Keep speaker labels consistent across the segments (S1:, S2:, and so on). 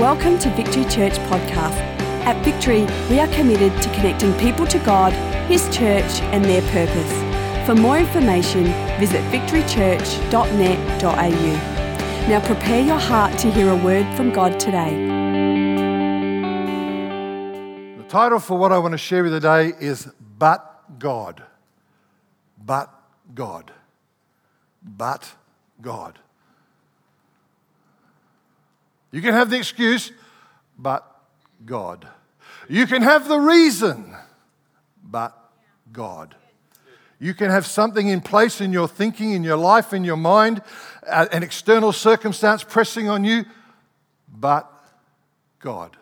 S1: Welcome to Victory Church Podcast. At Victory, we are committed to connecting people to God, His church, and their purpose. For more information, visit victorychurch.net.au. Now prepare your heart to hear a word from God today.
S2: The title for what I want to share with you today is But God. But God. But God. You can have the excuse, but God. You can have the reason, but God. You can have something in place in your thinking, in your life, in your mind, an external circumstance pressing on you, but God.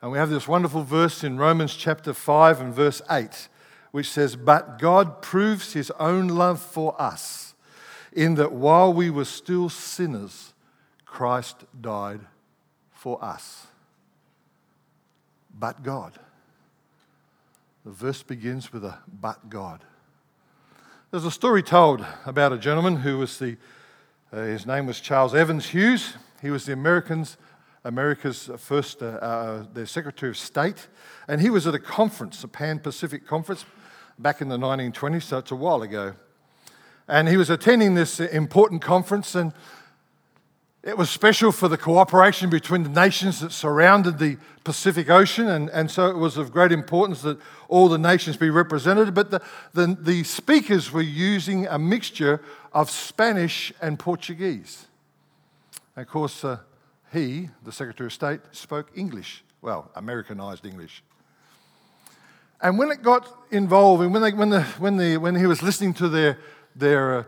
S2: And we have this wonderful verse in Romans chapter 5 and verse 8, which says, But God proves his own love for us, in that while we were still sinners, Christ died for us. But God. The verse begins with a but God. There's a story told about a gentleman who was the, uh, his name was Charles Evans Hughes. He was the Americans, America's first, uh, uh, their Secretary of State. And he was at a conference, a Pan Pacific conference, back in the 1920s, so it's a while ago. And he was attending this important conference, and it was special for the cooperation between the nations that surrounded the Pacific Ocean, and, and so it was of great importance that all the nations be represented. But the, the, the speakers were using a mixture of Spanish and Portuguese. And of course, uh, he, the Secretary of State, spoke English, well, Americanized English. And when it got involved, and when, they, when, the, when, the, when he was listening to their, their uh,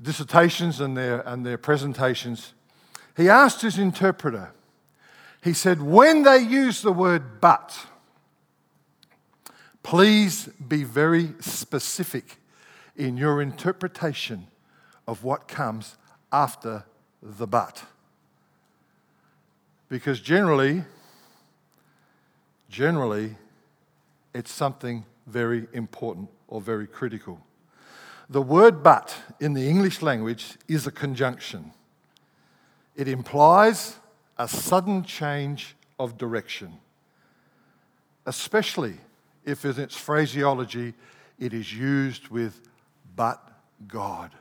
S2: dissertations and their, and their presentations, he asked his interpreter, he said, when they use the word but, please be very specific in your interpretation of what comes after the but. Because generally, generally, it's something very important or very critical. The word but in the English language is a conjunction. It implies a sudden change of direction, especially if in its phraseology it is used with but God.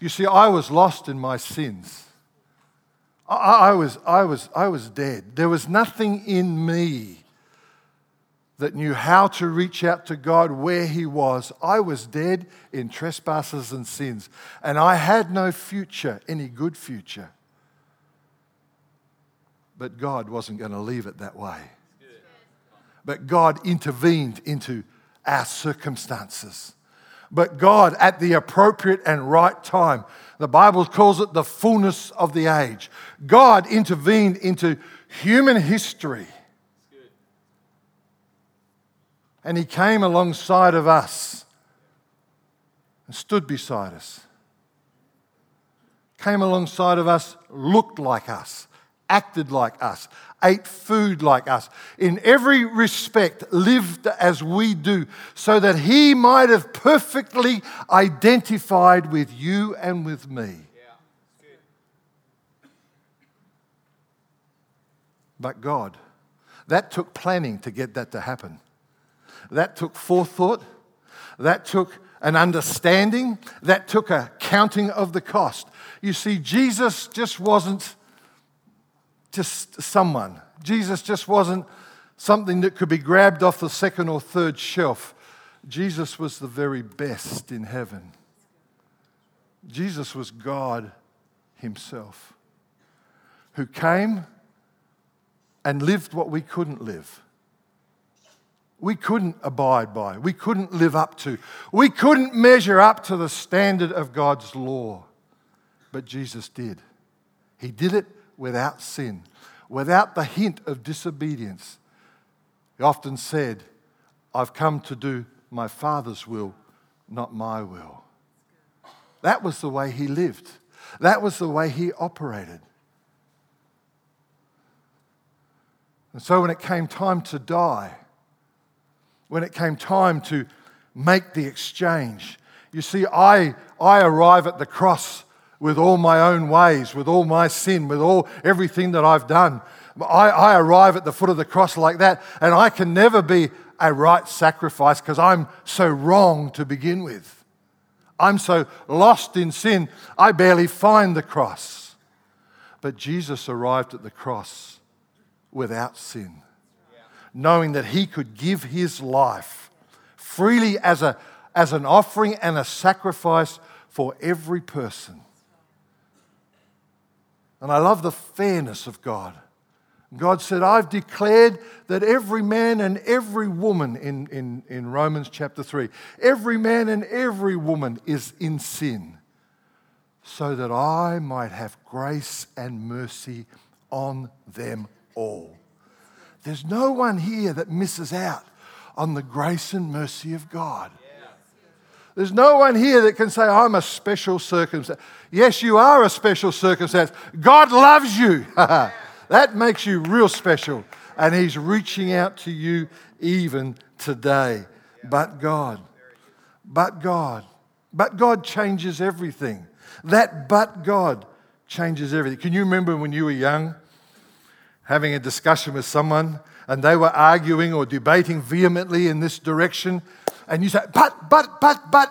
S2: You see, I was lost in my sins. I, I, was, I, was, I was dead. There was nothing in me that knew how to reach out to God where He was. I was dead in trespasses and sins, and I had no future, any good future. But God wasn't going to leave it that way. But God intervened into our circumstances. But God, at the appropriate and right time, the Bible calls it the fullness of the age. God intervened into human history. And He came alongside of us and stood beside us. Came alongside of us, looked like us, acted like us, ate food like us, in every respect lived as we do, so that he might have perfectly identified with you and with me. But God, that took planning to get that to happen. That took forethought. That took an understanding. That took a counting of the cost. You see, Jesus just wasn't just someone. Jesus just wasn't something that could be grabbed off the second or third shelf. Jesus was the very best in heaven. Jesus was God Himself who came and lived what we couldn't live. We couldn't abide by, we couldn't live up to, we couldn't measure up to the standard of God's law. But Jesus did. He did it without sin, without the hint of disobedience. He often said, I've come to do my Father's will, not my will. That was the way he lived, that was the way he operated. And so when it came time to die, when it came time to make the exchange, you see, I, I arrive at the cross with all my own ways, with all my sin, with all everything that I've done. I, I arrive at the foot of the cross like that, and I can never be a right sacrifice because I'm so wrong to begin with. I'm so lost in sin, I barely find the cross. But Jesus arrived at the cross without sin, knowing that he could give his life freely as, a, as an offering and a sacrifice for every person. And I love the fairness of God. God said, I've declared that every man and every woman in, in, in Romans chapter 3, every man and every woman is in sin, so that I might have grace and mercy on them all. There's no one here that misses out on the grace and mercy of God. There's no one here that can say, I'm a special circumstance. Yes, you are a special circumstance. God loves you. That makes you real special. And He's reaching out to you even today. But God, but God, but God changes everything. That but God changes everything. Can you remember when you were young, having a discussion with someone and they were arguing or debating vehemently in this direction? And you say, but, but, but, but,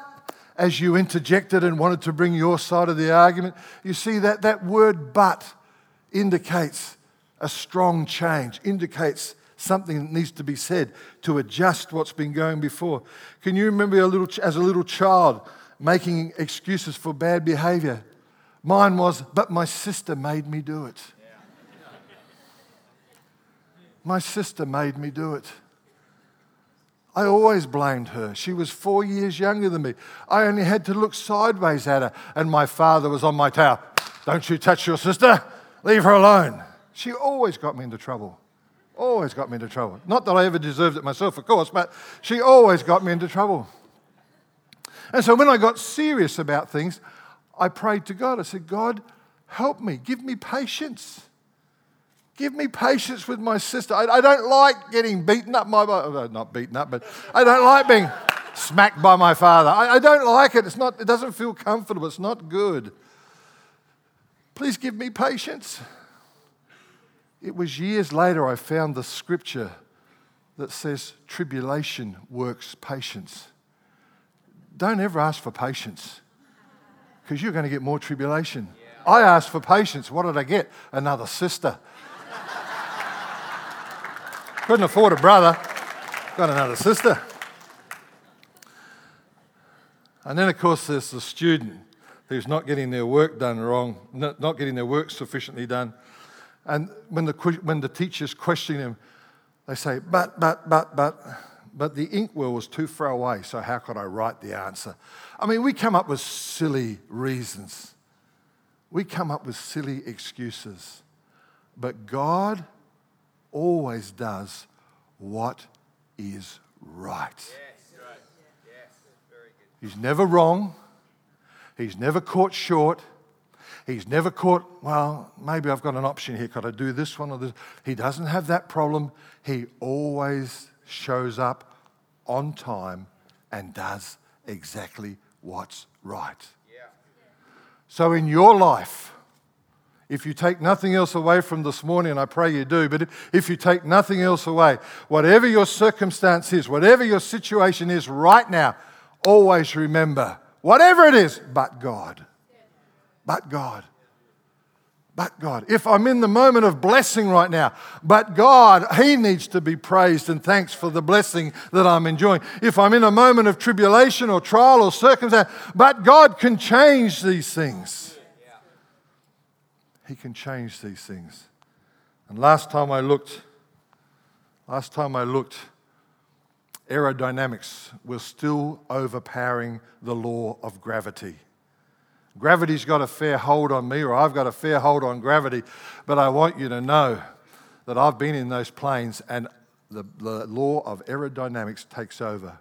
S2: as you interjected and wanted to bring your side of the argument, you see that that word but indicates a strong change, indicates something that needs to be said to adjust what's been going before. Can you remember a little, as a little child making excuses for bad behavior? Mine was, but my sister made me do it. My sister made me do it. I always blamed her. She was four years younger than me. I only had to look sideways at her, and my father was on my tail. Don't you touch your sister, leave her alone. She always got me into trouble. Always got me into trouble. Not that I ever deserved it myself, of course, but she always got me into trouble. And so when I got serious about things, I prayed to God. I said, God, help me. Give me patience. Give me patience with my sister. I, I don't like getting beaten up. My, uh, not beaten up, but I don't like being smacked by my father. I, I don't like it. It's not, it doesn't feel comfortable. It's not good. Please give me patience. It was years later I found the scripture that says tribulation works patience. Don't ever ask for patience because you're going to get more tribulation. Yeah. I asked for patience. What did I get? Another sister. Couldn't afford a brother, got another sister. And then, of course, there's the student who's not getting their work done wrong, not getting their work sufficiently done. And when the, when the teachers question him, they say, but, but, but, but, but the inkwell was too far away, so how could I write the answer? I mean, we come up with silly reasons. We come up with silly excuses. But God always does what is right. Yes, right. Yes, He's never wrong. He's never caught short. He's never caught, well, maybe I've got an option here. Could I do this one or this? He doesn't have that problem. He always shows up on time and does exactly what's right. Yeah. So, in your life, if you take nothing else away from this morning, I pray you do, but if you take nothing else away, whatever your circumstance is, whatever your situation is right now, always remember, whatever it is, but God but God. But God. If I'm in the moment of blessing right now, but God, He needs to be praised and thanks for the blessing that I'm enjoying. If I'm in a moment of tribulation or trial or circumstance, but God can change these things. He can change these things. And last time I looked, last time I looked, aerodynamics was still overpowering the law of gravity. Gravity's got a fair hold on me, or I've got a fair hold on gravity, but I want you to know that I've been in those planes and the, the law of aerodynamics takes over.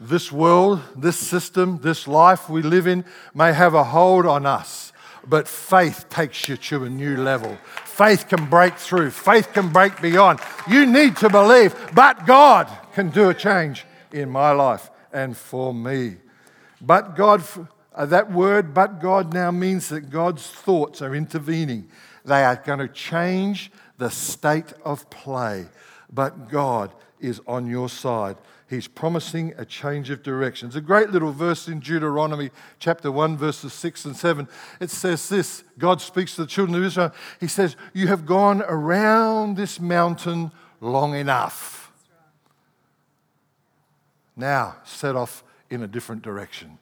S2: This world, this system, this life we live in may have a hold on us, but faith takes you to a new level. Faith can break through, faith can break beyond. You need to believe, but God can do a change in my life and for me. But God Uh, that word, but God, now means that God's thoughts are intervening. They are going to change the state of play. But God is on your side. He's promising a change of direction. It's a great little verse in Deuteronomy chapter 1, verses 6 and 7. It says this God speaks to the children of Israel. He says, You have gone around this mountain long enough. Now set off in a different direction.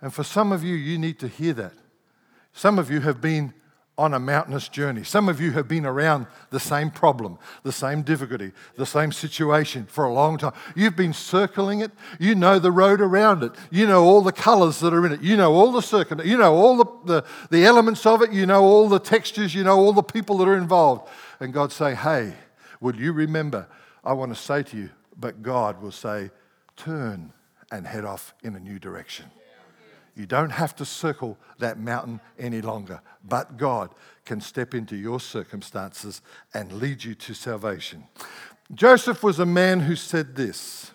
S2: And for some of you, you need to hear that. Some of you have been on a mountainous journey. Some of you have been around the same problem, the same difficulty, the same situation for a long time. You've been circling it. You know the road around it. You know all the colors that are in it. You know all the circuit. You know all the, the, the elements of it. You know all the textures. You know all the people that are involved. And God say, hey, would you remember? I want to say to you, but God will say, turn and head off in a new direction. You don't have to circle that mountain any longer, but God can step into your circumstances and lead you to salvation. Joseph was a man who said this.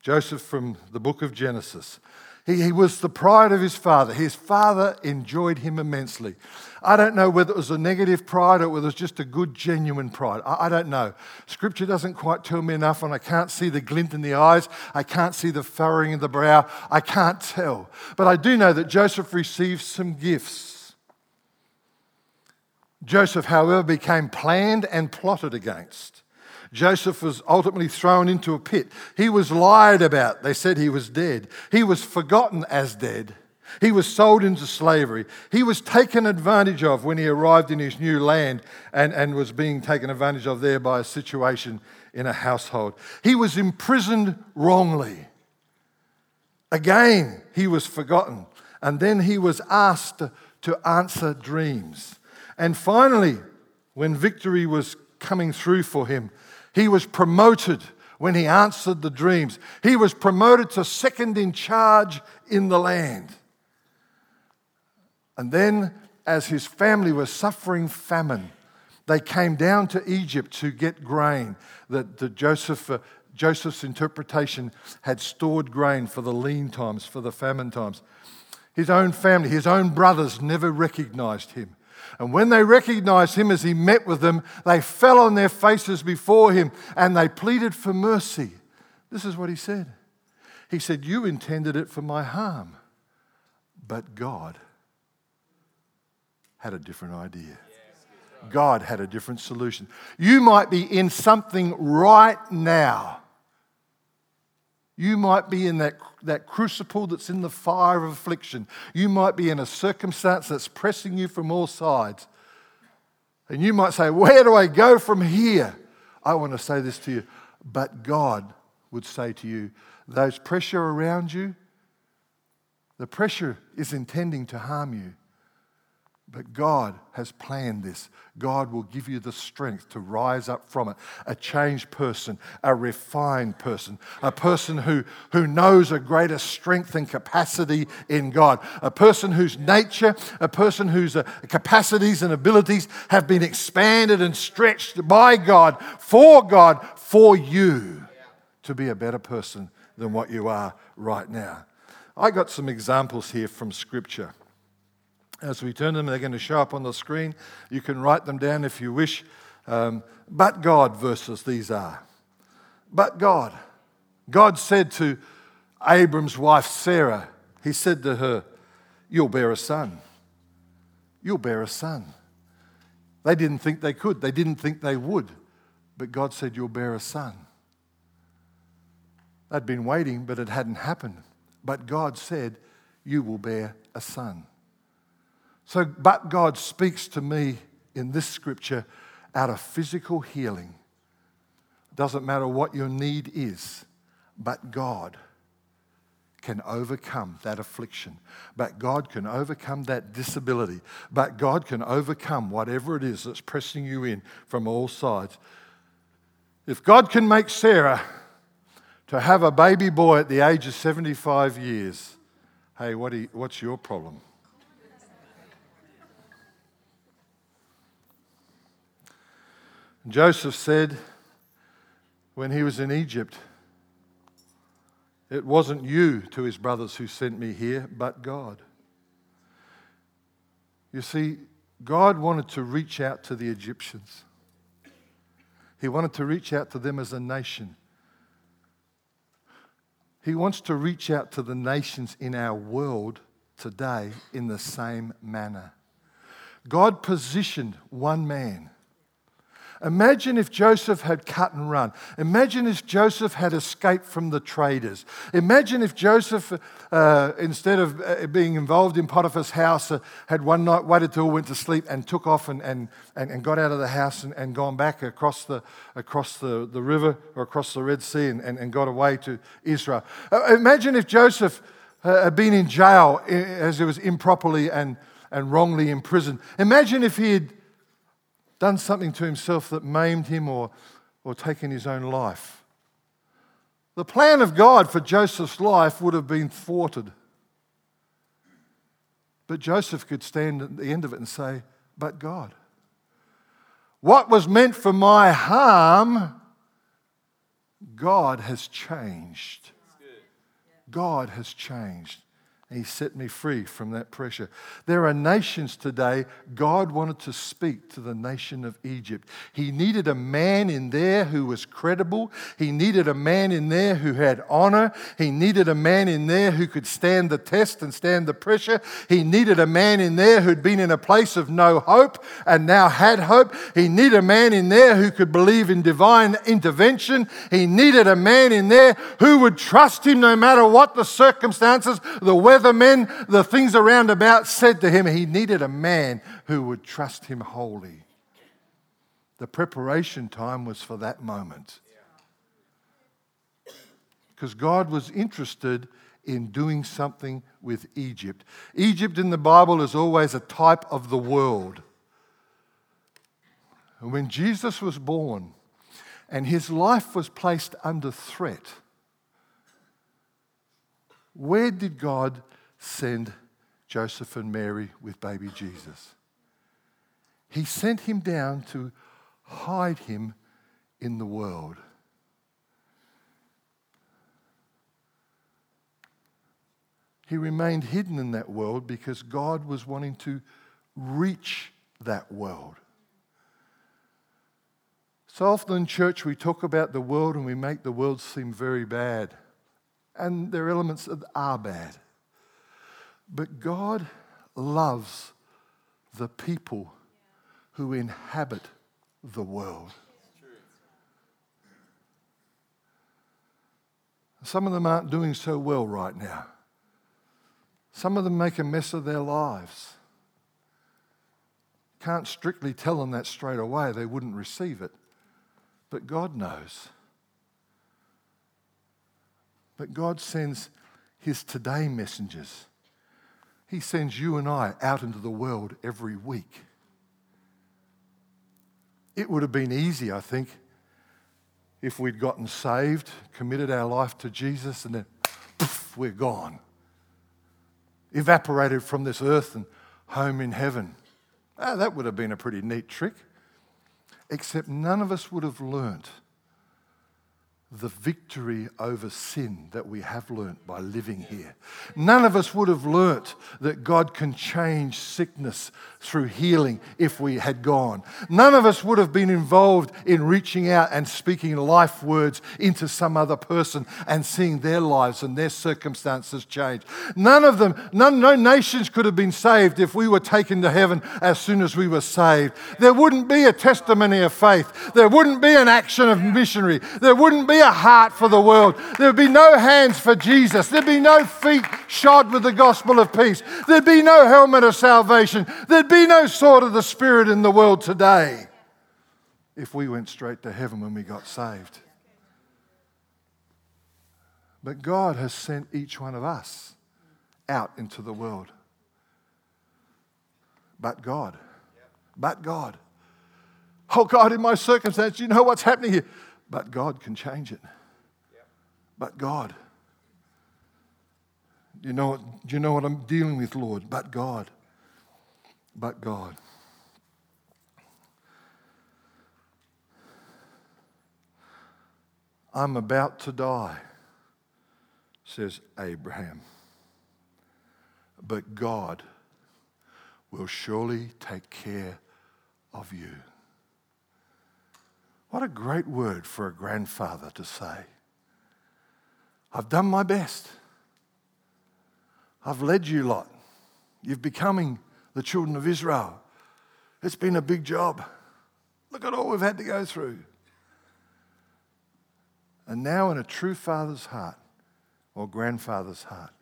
S2: Joseph from the book of Genesis. He, he was the pride of his father. His father enjoyed him immensely. I don't know whether it was a negative pride or whether it was just a good, genuine pride. I, I don't know. Scripture doesn't quite tell me enough, and I can't see the glint in the eyes. I can't see the furrowing of the brow. I can't tell. But I do know that Joseph received some gifts. Joseph, however, became planned and plotted against. Joseph was ultimately thrown into a pit. He was lied about. They said he was dead. He was forgotten as dead. He was sold into slavery. He was taken advantage of when he arrived in his new land and, and was being taken advantage of there by a situation in a household. He was imprisoned wrongly. Again, he was forgotten. And then he was asked to answer dreams. And finally, when victory was coming through for him, he was promoted when he answered the dreams. He was promoted to second in charge in the land. And then, as his family was suffering famine, they came down to Egypt to get grain. That the Joseph, uh, Joseph's interpretation had stored grain for the lean times, for the famine times. His own family, his own brothers never recognized him. And when they recognized him as he met with them, they fell on their faces before him and they pleaded for mercy. This is what he said. He said, You intended it for my harm, but God had a different idea. God had a different solution. You might be in something right now. You might be in that, that crucible that's in the fire of affliction. You might be in a circumstance that's pressing you from all sides. And you might say, Where do I go from here? I want to say this to you. But God would say to you, Those pressure around you, the pressure is intending to harm you. But God has planned this. God will give you the strength to rise up from it. A changed person, a refined person, a person who, who knows a greater strength and capacity in God, a person whose nature, a person whose uh, capacities and abilities have been expanded and stretched by God, for God, for you to be a better person than what you are right now. I got some examples here from Scripture. As we turn them, they're going to show up on the screen. You can write them down if you wish. Um, but God verses these are. But God. God said to Abram's wife Sarah, He said to her, You'll bear a son. You'll bear a son. They didn't think they could, they didn't think they would. But God said, You'll bear a son. They'd been waiting, but it hadn't happened. But God said, You will bear a son. So, but God speaks to me in this scripture out of physical healing. Doesn't matter what your need is, but God can overcome that affliction. But God can overcome that disability. But God can overcome whatever it is that's pressing you in from all sides. If God can make Sarah to have a baby boy at the age of 75 years, hey, what you, what's your problem? Joseph said when he was in Egypt, It wasn't you, to his brothers, who sent me here, but God. You see, God wanted to reach out to the Egyptians. He wanted to reach out to them as a nation. He wants to reach out to the nations in our world today in the same manner. God positioned one man Imagine if Joseph had cut and run. Imagine if Joseph had escaped from the traders. Imagine if Joseph, uh, instead of uh, being involved in Potiphar's house, uh, had one night waited till he went to sleep and took off and, and, and, got out of the house and, and gone back across the, across the, the river or across the Red Sea and, and, and got away to Israel. Uh, imagine if Joseph uh, had been in jail as he was improperly and, and wrongly imprisoned. Imagine if he had done something to himself that maimed him or, or taken his own life. The plan of God for Joseph's life would have been thwarted. But Joseph could stand at the end of it and say, But God. What was meant for my harm, God has changed. God has changed. He set me free from that pressure. There are nations today, God wanted to speak to the nation of Egypt. He needed a man in there who was credible. He needed a man in there who had honor. He needed a man in there who could stand the test and stand the pressure. He needed a man in there who'd been in a place of no hope and now had hope. He needed a man in there who could believe in divine intervention. He needed a man in there who would trust him no matter what the circumstances, the weather men, the things around about said to him he needed a man who would trust him wholly. The preparation time was for that moment. Because God was interested in doing something with Egypt. Egypt in the Bible is always a type of the world. And when Jesus was born and his life was placed under threat, where did God send Joseph and Mary with baby Jesus? He sent him down to hide him in the world. He remained hidden in that world because God was wanting to reach that world. So often in church, we talk about the world and we make the world seem very bad and there are elements that are bad. But God loves the people who inhabit the world. Some of them aren't doing so well right now. Some of them make a mess of their lives. Can't strictly tell them that straight away, they wouldn't receive it. But God knows. But God sends his today messengers. He sends you and I out into the world every week. It would have been easy, I think, if we'd gotten saved, committed our life to Jesus, and then poof, we're gone. Evaporated from this earth and home in heaven. Ah, that would have been a pretty neat trick. Except none of us would have learnt the victory over sin that we have learnt by living here. None of us would have learnt that God can change sickness through healing if we had gone. None of us would have been involved in reaching out and speaking life words into some other person and seeing their lives and their circumstances change. None of them, none, no nations could have been saved if we were taken to heaven as soon as we were saved. There wouldn't be a testimony of faith. There wouldn't be an action of missionary. There wouldn't be a heart for the world. There'd be no hands for Jesus. There'd be no feet shod with the gospel of peace. There'd be no helmet of salvation. There'd be no sword of the Spirit in the world today if we went straight to heaven when we got saved. But God has sent each one of us out into the world. But God. But God. Oh God, in my circumstance, you know what's happening here. But God can change it. But God. You know, do you know what I'm dealing with, Lord? But God. But God. I'm about to die. says Abraham. But God will surely take care of you. What a great word for a grandfather to say. I've done my best. I've led you lot. You're becoming the children of Israel. It's been a big job. Look at all we've had to go through. And now, in a true father's heart or grandfather's heart,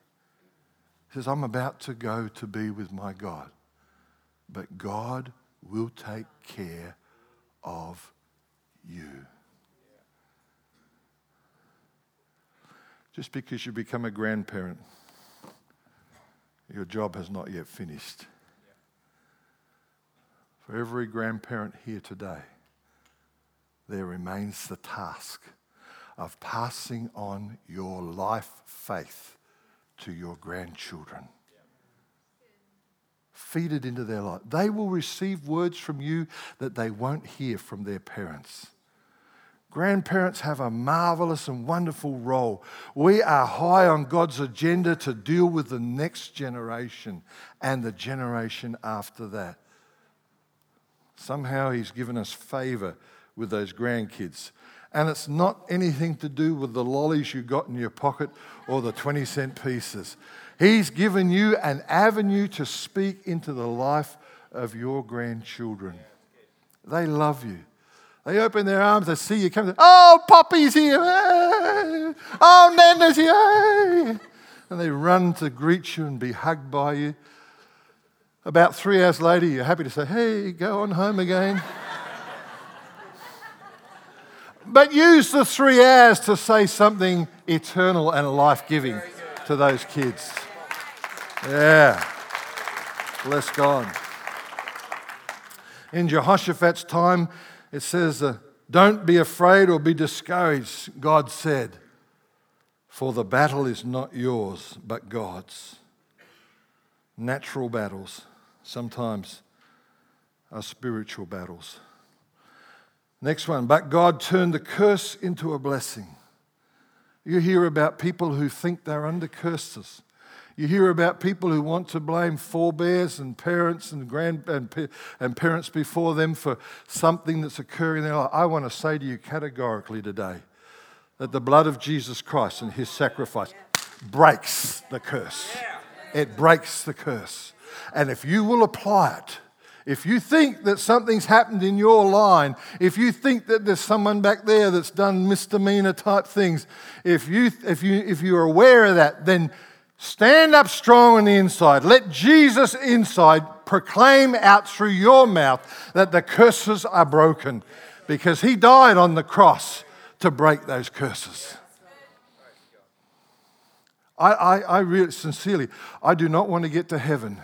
S2: he says, I'm about to go to be with my God, but God will take care of you. Just because you become a grandparent, your job has not yet finished. For every grandparent here today, there remains the task of passing on your life faith to your grandchildren. Feed it into their life. They will receive words from you that they won't hear from their parents. Grandparents have a marvelous and wonderful role. We are high on God's agenda to deal with the next generation and the generation after that. Somehow He's given us favor with those grandkids. And it's not anything to do with the lollies you got in your pocket or the 20 cent pieces. He's given you an avenue to speak into the life of your grandchildren. They love you. They open their arms, they see you coming. Oh, Poppy's here. Eh? Oh, Nana's here. Eh? And they run to greet you and be hugged by you. About three hours later, you're happy to say, hey, go on home again. but use the three hours to say something eternal and life giving to those kids. Yeah. Bless God. In Jehoshaphat's time, it says, uh, Don't be afraid or be discouraged, God said, for the battle is not yours, but God's. Natural battles sometimes are spiritual battles. Next one, but God turned the curse into a blessing. You hear about people who think they're under curses. You hear about people who want to blame forebears and parents and, grand, and, and parents before them for something that's occurring in their life. I want to say to you categorically today that the blood of Jesus Christ and his sacrifice breaks the curse. It breaks the curse. And if you will apply it, if you think that something's happened in your line, if you think that there's someone back there that's done misdemeanor type things, if, you, if, you, if you're aware of that, then Stand up strong on the inside. Let Jesus inside proclaim out through your mouth that the curses are broken because he died on the cross to break those curses. I, I, I really, sincerely, I do not want to get to heaven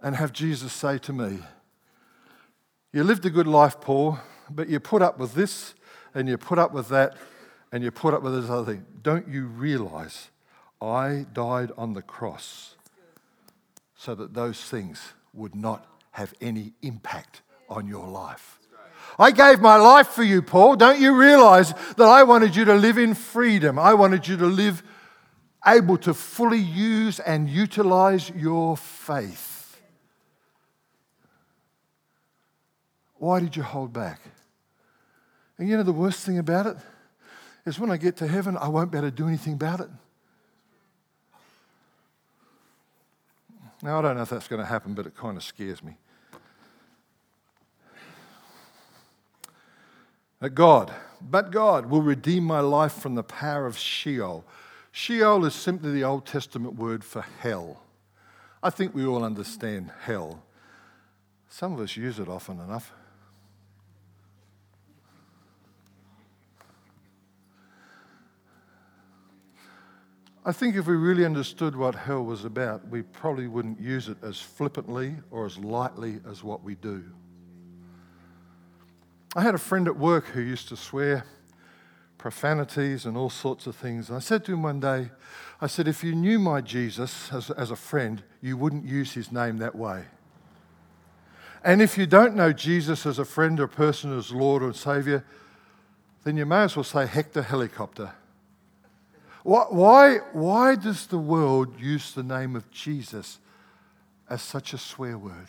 S2: and have Jesus say to me, You lived a good life, Paul, but you put up with this and you put up with that and you put up with this other thing. Don't you realize I died on the cross so that those things would not have any impact on your life. I gave my life for you, Paul. Don't you realize that I wanted you to live in freedom? I wanted you to live able to fully use and utilize your faith. Why did you hold back? And you know the worst thing about it is when I get to heaven, I won't be able to do anything about it. Now, I don't know if that's going to happen, but it kind of scares me. That God, but God will redeem my life from the power of Sheol. Sheol is simply the Old Testament word for hell. I think we all understand hell. Some of us use it often enough. I think if we really understood what hell was about, we probably wouldn't use it as flippantly or as lightly as what we do. I had a friend at work who used to swear profanities and all sorts of things. And I said to him one day, I said, if you knew my Jesus as, as a friend, you wouldn't use his name that way. And if you don't know Jesus as a friend or person, as Lord or Savior, then you may as well say Hector Helicopter Why, why does the world use the name of Jesus as such a swear word?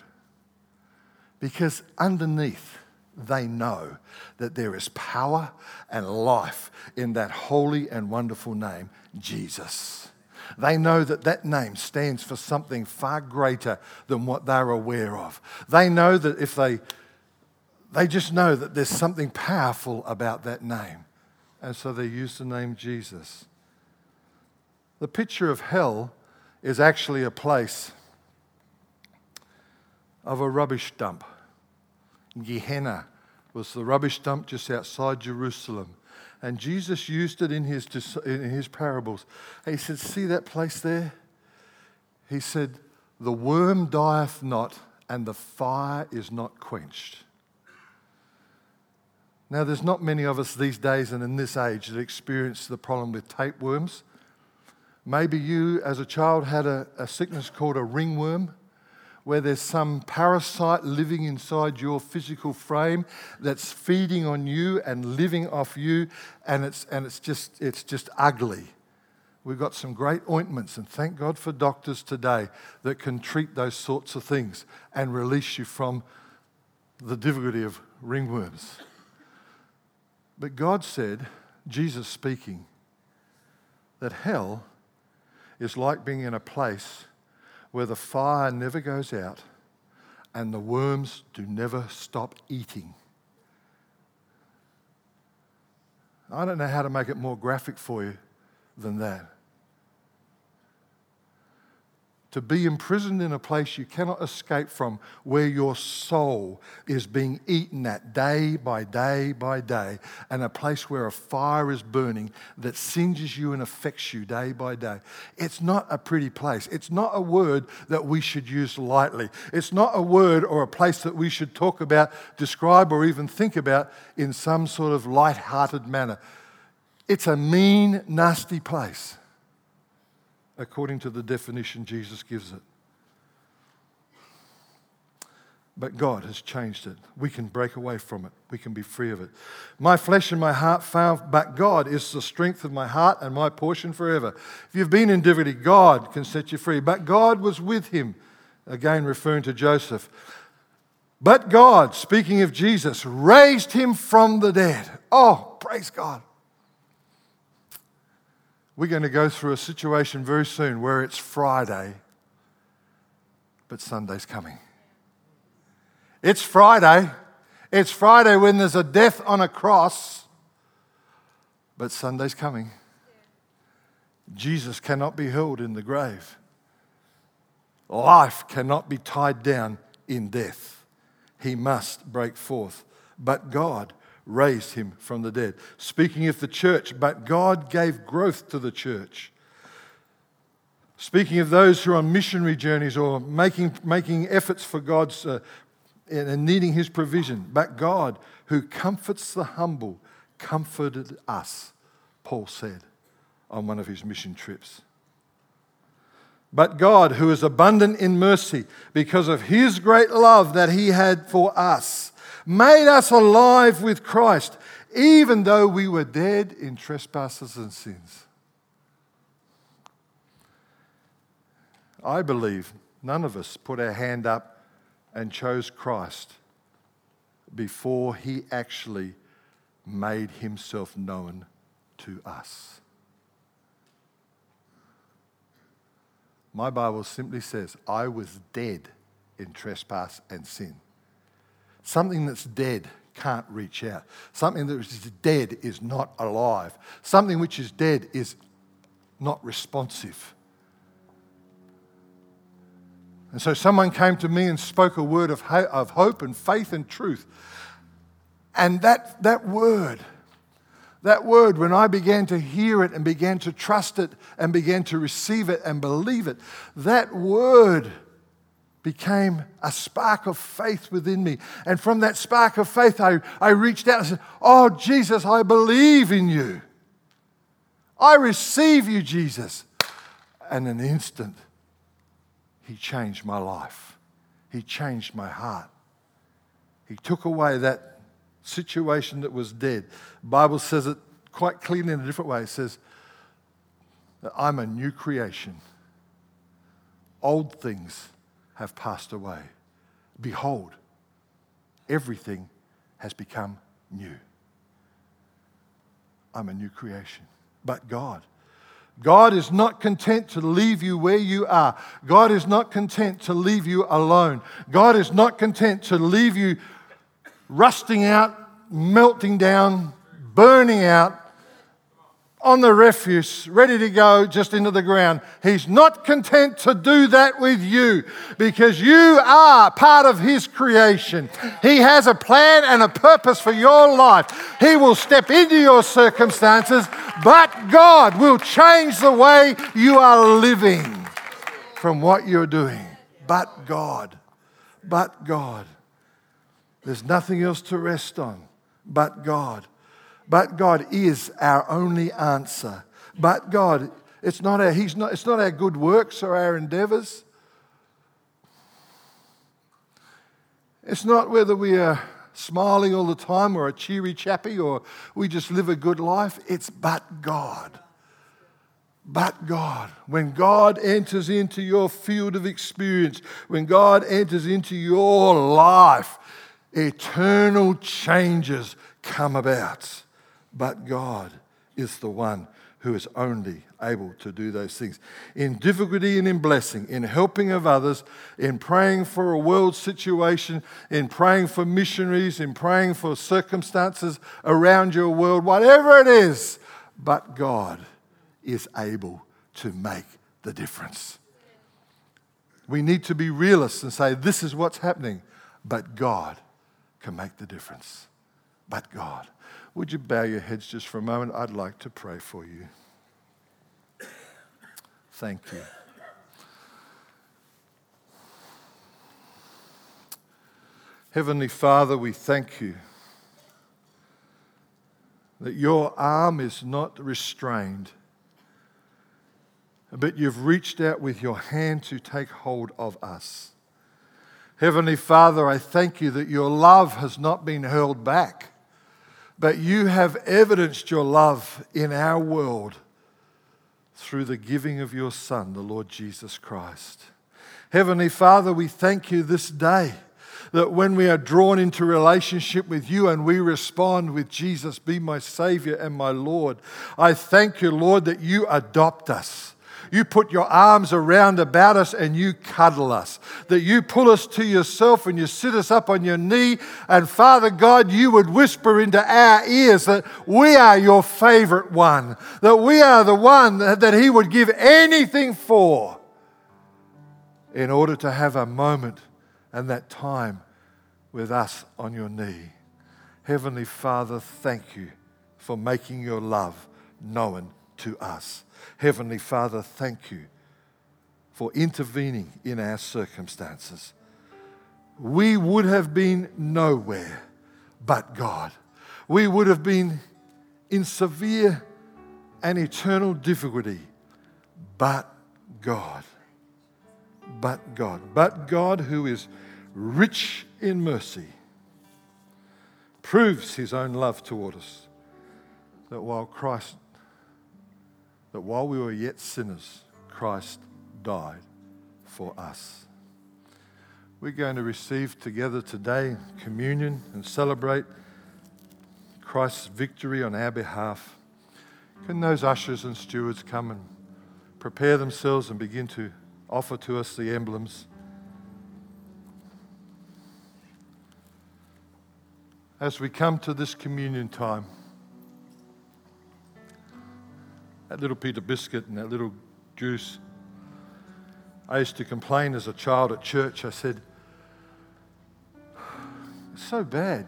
S2: Because underneath, they know that there is power and life in that holy and wonderful name, Jesus. They know that that name stands for something far greater than what they're aware of. They know that if they, they just know that there's something powerful about that name. And so they use the name Jesus. The picture of hell is actually a place of a rubbish dump. Gehenna was the rubbish dump just outside Jerusalem. And Jesus used it in his, in his parables. He said, See that place there? He said, The worm dieth not, and the fire is not quenched. Now, there's not many of us these days and in this age that experience the problem with tapeworms. Maybe you, as a child, had a, a sickness called a ringworm where there's some parasite living inside your physical frame that's feeding on you and living off you, and it's, and it's, just, it's just ugly. We've got some great ointments, and thank God for doctors today that can treat those sorts of things and release you from the difficulty of ringworms. But God said, Jesus speaking, that hell is like being in a place where the fire never goes out and the worms do never stop eating. I don't know how to make it more graphic for you than that to be imprisoned in a place you cannot escape from, where your soul is being eaten at day by day by day, and a place where a fire is burning that singes you and affects you day by day. It's not a pretty place. It's not a word that we should use lightly. It's not a word or a place that we should talk about, describe, or even think about in some sort of light hearted manner. It's a mean, nasty place according to the definition Jesus gives it. But God has changed it. We can break away from it. We can be free of it. My flesh and my heart fail, but God is the strength of my heart and my portion forever. If you've been in divinity, God can set you free. But God was with him. Again, referring to Joseph. But God, speaking of Jesus, raised him from the dead. Oh, praise God. We're going to go through a situation very soon where it's Friday, but Sunday's coming. It's Friday. It's Friday when there's a death on a cross, but Sunday's coming. Jesus cannot be held in the grave. Life cannot be tied down in death. He must break forth. But God raised him from the dead. Speaking of the church, but God gave growth to the church. Speaking of those who are on missionary journeys or making, making efforts for God's uh, and needing his provision, but God, who comforts the humble, comforted us, Paul said on one of his mission trips. But God, who is abundant in mercy, because of his great love that he had for us, made us alive with Christ, even though we were dead in trespasses and sins. I believe none of us put our hand up and chose Christ before he actually made himself known to us. My Bible simply says, I was dead in trespass and sin. Something that's dead can't reach out. Something that is dead is not alive. Something which is dead is not responsive. And so someone came to me and spoke a word of, of hope and faith and truth. And that, that word, that word, when I began to hear it and began to trust it and began to receive it and believe it, that word became a spark of faith within me. And from that spark of faith, I, I reached out and said, Oh, Jesus, I believe in you. I receive you, Jesus. And in an instant, He changed my life. He changed my heart. He took away that situation that was dead. The Bible says it quite clearly in a different way. It says, that I'm a new creation. Old things have passed away. Behold, everything has become new. I'm a new creation. But God, God is not content to leave you where you are. God is not content to leave you alone. God is not content to leave you rusting out, melting down, burning out, on the refuse, ready to go just into the ground. He's not content to do that with you because you are part of His creation. He has a plan and a purpose for your life. He will step into your circumstances, but God will change the way you are living from what you're doing. But God, but God. There's nothing else to rest on but God. But God is our only answer. But God, it's not our, he's not, it's not our good works or our endeavors. It's not whether we are smiling all the time or a cheery chappy or we just live a good life. It's but God. But God. When God enters into your field of experience, when God enters into your life, eternal changes come about. But God is the one who is only able to do those things. In difficulty and in blessing, in helping of others, in praying for a world situation, in praying for missionaries, in praying for circumstances around your world, whatever it is, but God is able to make the difference. We need to be realists and say, this is what's happening, but God can make the difference. But God. Would you bow your heads just for a moment? I'd like to pray for you. Thank you. Heavenly Father, we thank you that your arm is not restrained, but you've reached out with your hand to take hold of us. Heavenly Father, I thank you that your love has not been held back but you have evidenced your love in our world through the giving of your Son, the Lord Jesus Christ. Heavenly Father, we thank you this day that when we are drawn into relationship with you and we respond with Jesus, be my Savior and my Lord, I thank you, Lord, that you adopt us you put your arms around about us and you cuddle us. That you pull us to yourself and you sit us up on your knee. And Father God, you would whisper into our ears that we are your favorite one, that we are the one that He would give anything for in order to have a moment and that time with us on your knee. Heavenly Father, thank you for making your love known to us. Heavenly Father, thank you for intervening in our circumstances. We would have been nowhere but God. We would have been in severe and eternal difficulty, but God. But God. But God, who is rich in mercy, proves his own love toward us. That while Christ that while we were yet sinners, Christ died for us. We're going to receive together today communion and celebrate Christ's victory on our behalf. Can those ushers and stewards come and prepare themselves and begin to offer to us the emblems? As we come to this communion time, that little Peter biscuit and that little juice. I used to complain as a child at church. I said, It's so bad,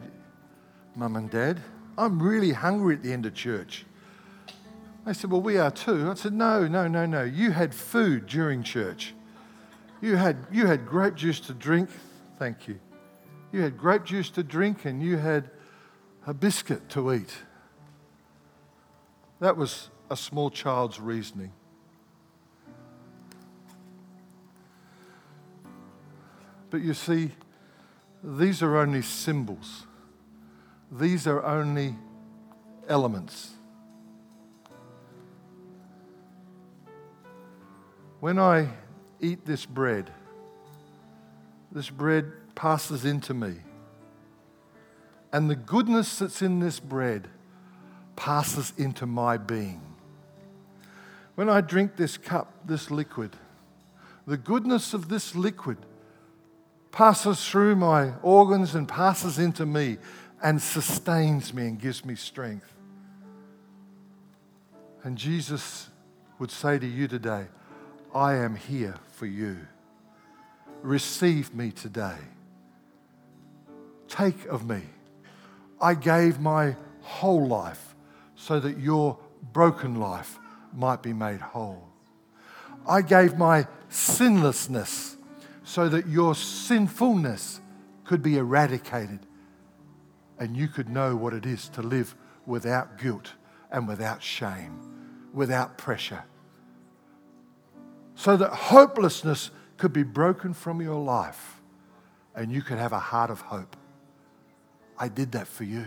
S2: Mum and Dad. I'm really hungry at the end of church. They said, Well, we are too. I said, No, no, no, no. You had food during church. You had, you had grape juice to drink. Thank you. You had grape juice to drink and you had a biscuit to eat. That was a small child's reasoning. But you see, these are only symbols, these are only elements. when I eat this bread, this bread passes into me. And the goodness that's in this bread passes into my being. When I drink this cup, this liquid, the goodness of this liquid passes through my organs and passes into me and sustains me and gives me strength. And Jesus would say to you today, I am here for you. Receive me today. Take of me. I gave my whole life so that your broken life might be made whole. I gave my sinlessness so that your sinfulness could be eradicated and you could know what it is to live without guilt and without shame, without pressure. So that hopelessness could be broken from your life and you could have a heart of hope. I did that for you.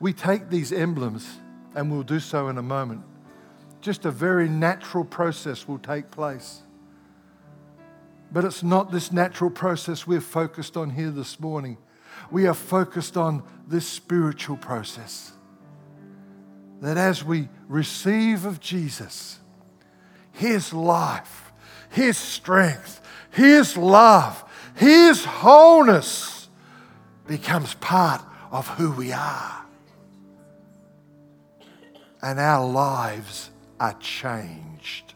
S2: We take these emblems, and we'll do so in a moment. Just a very natural process will take place. But it's not this natural process we're focused on here this morning. We are focused on this spiritual process. That as we receive of Jesus, His life, His strength, His love, His wholeness becomes part of who we are. And our lives are changed.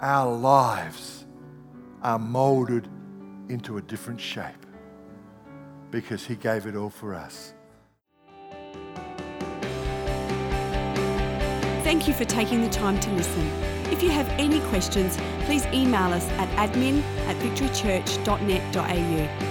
S2: Our lives are molded into a different shape because He gave it all for us.
S1: Thank you for taking the time to listen. If you have any questions, please email us at admin at victorychurch.net.au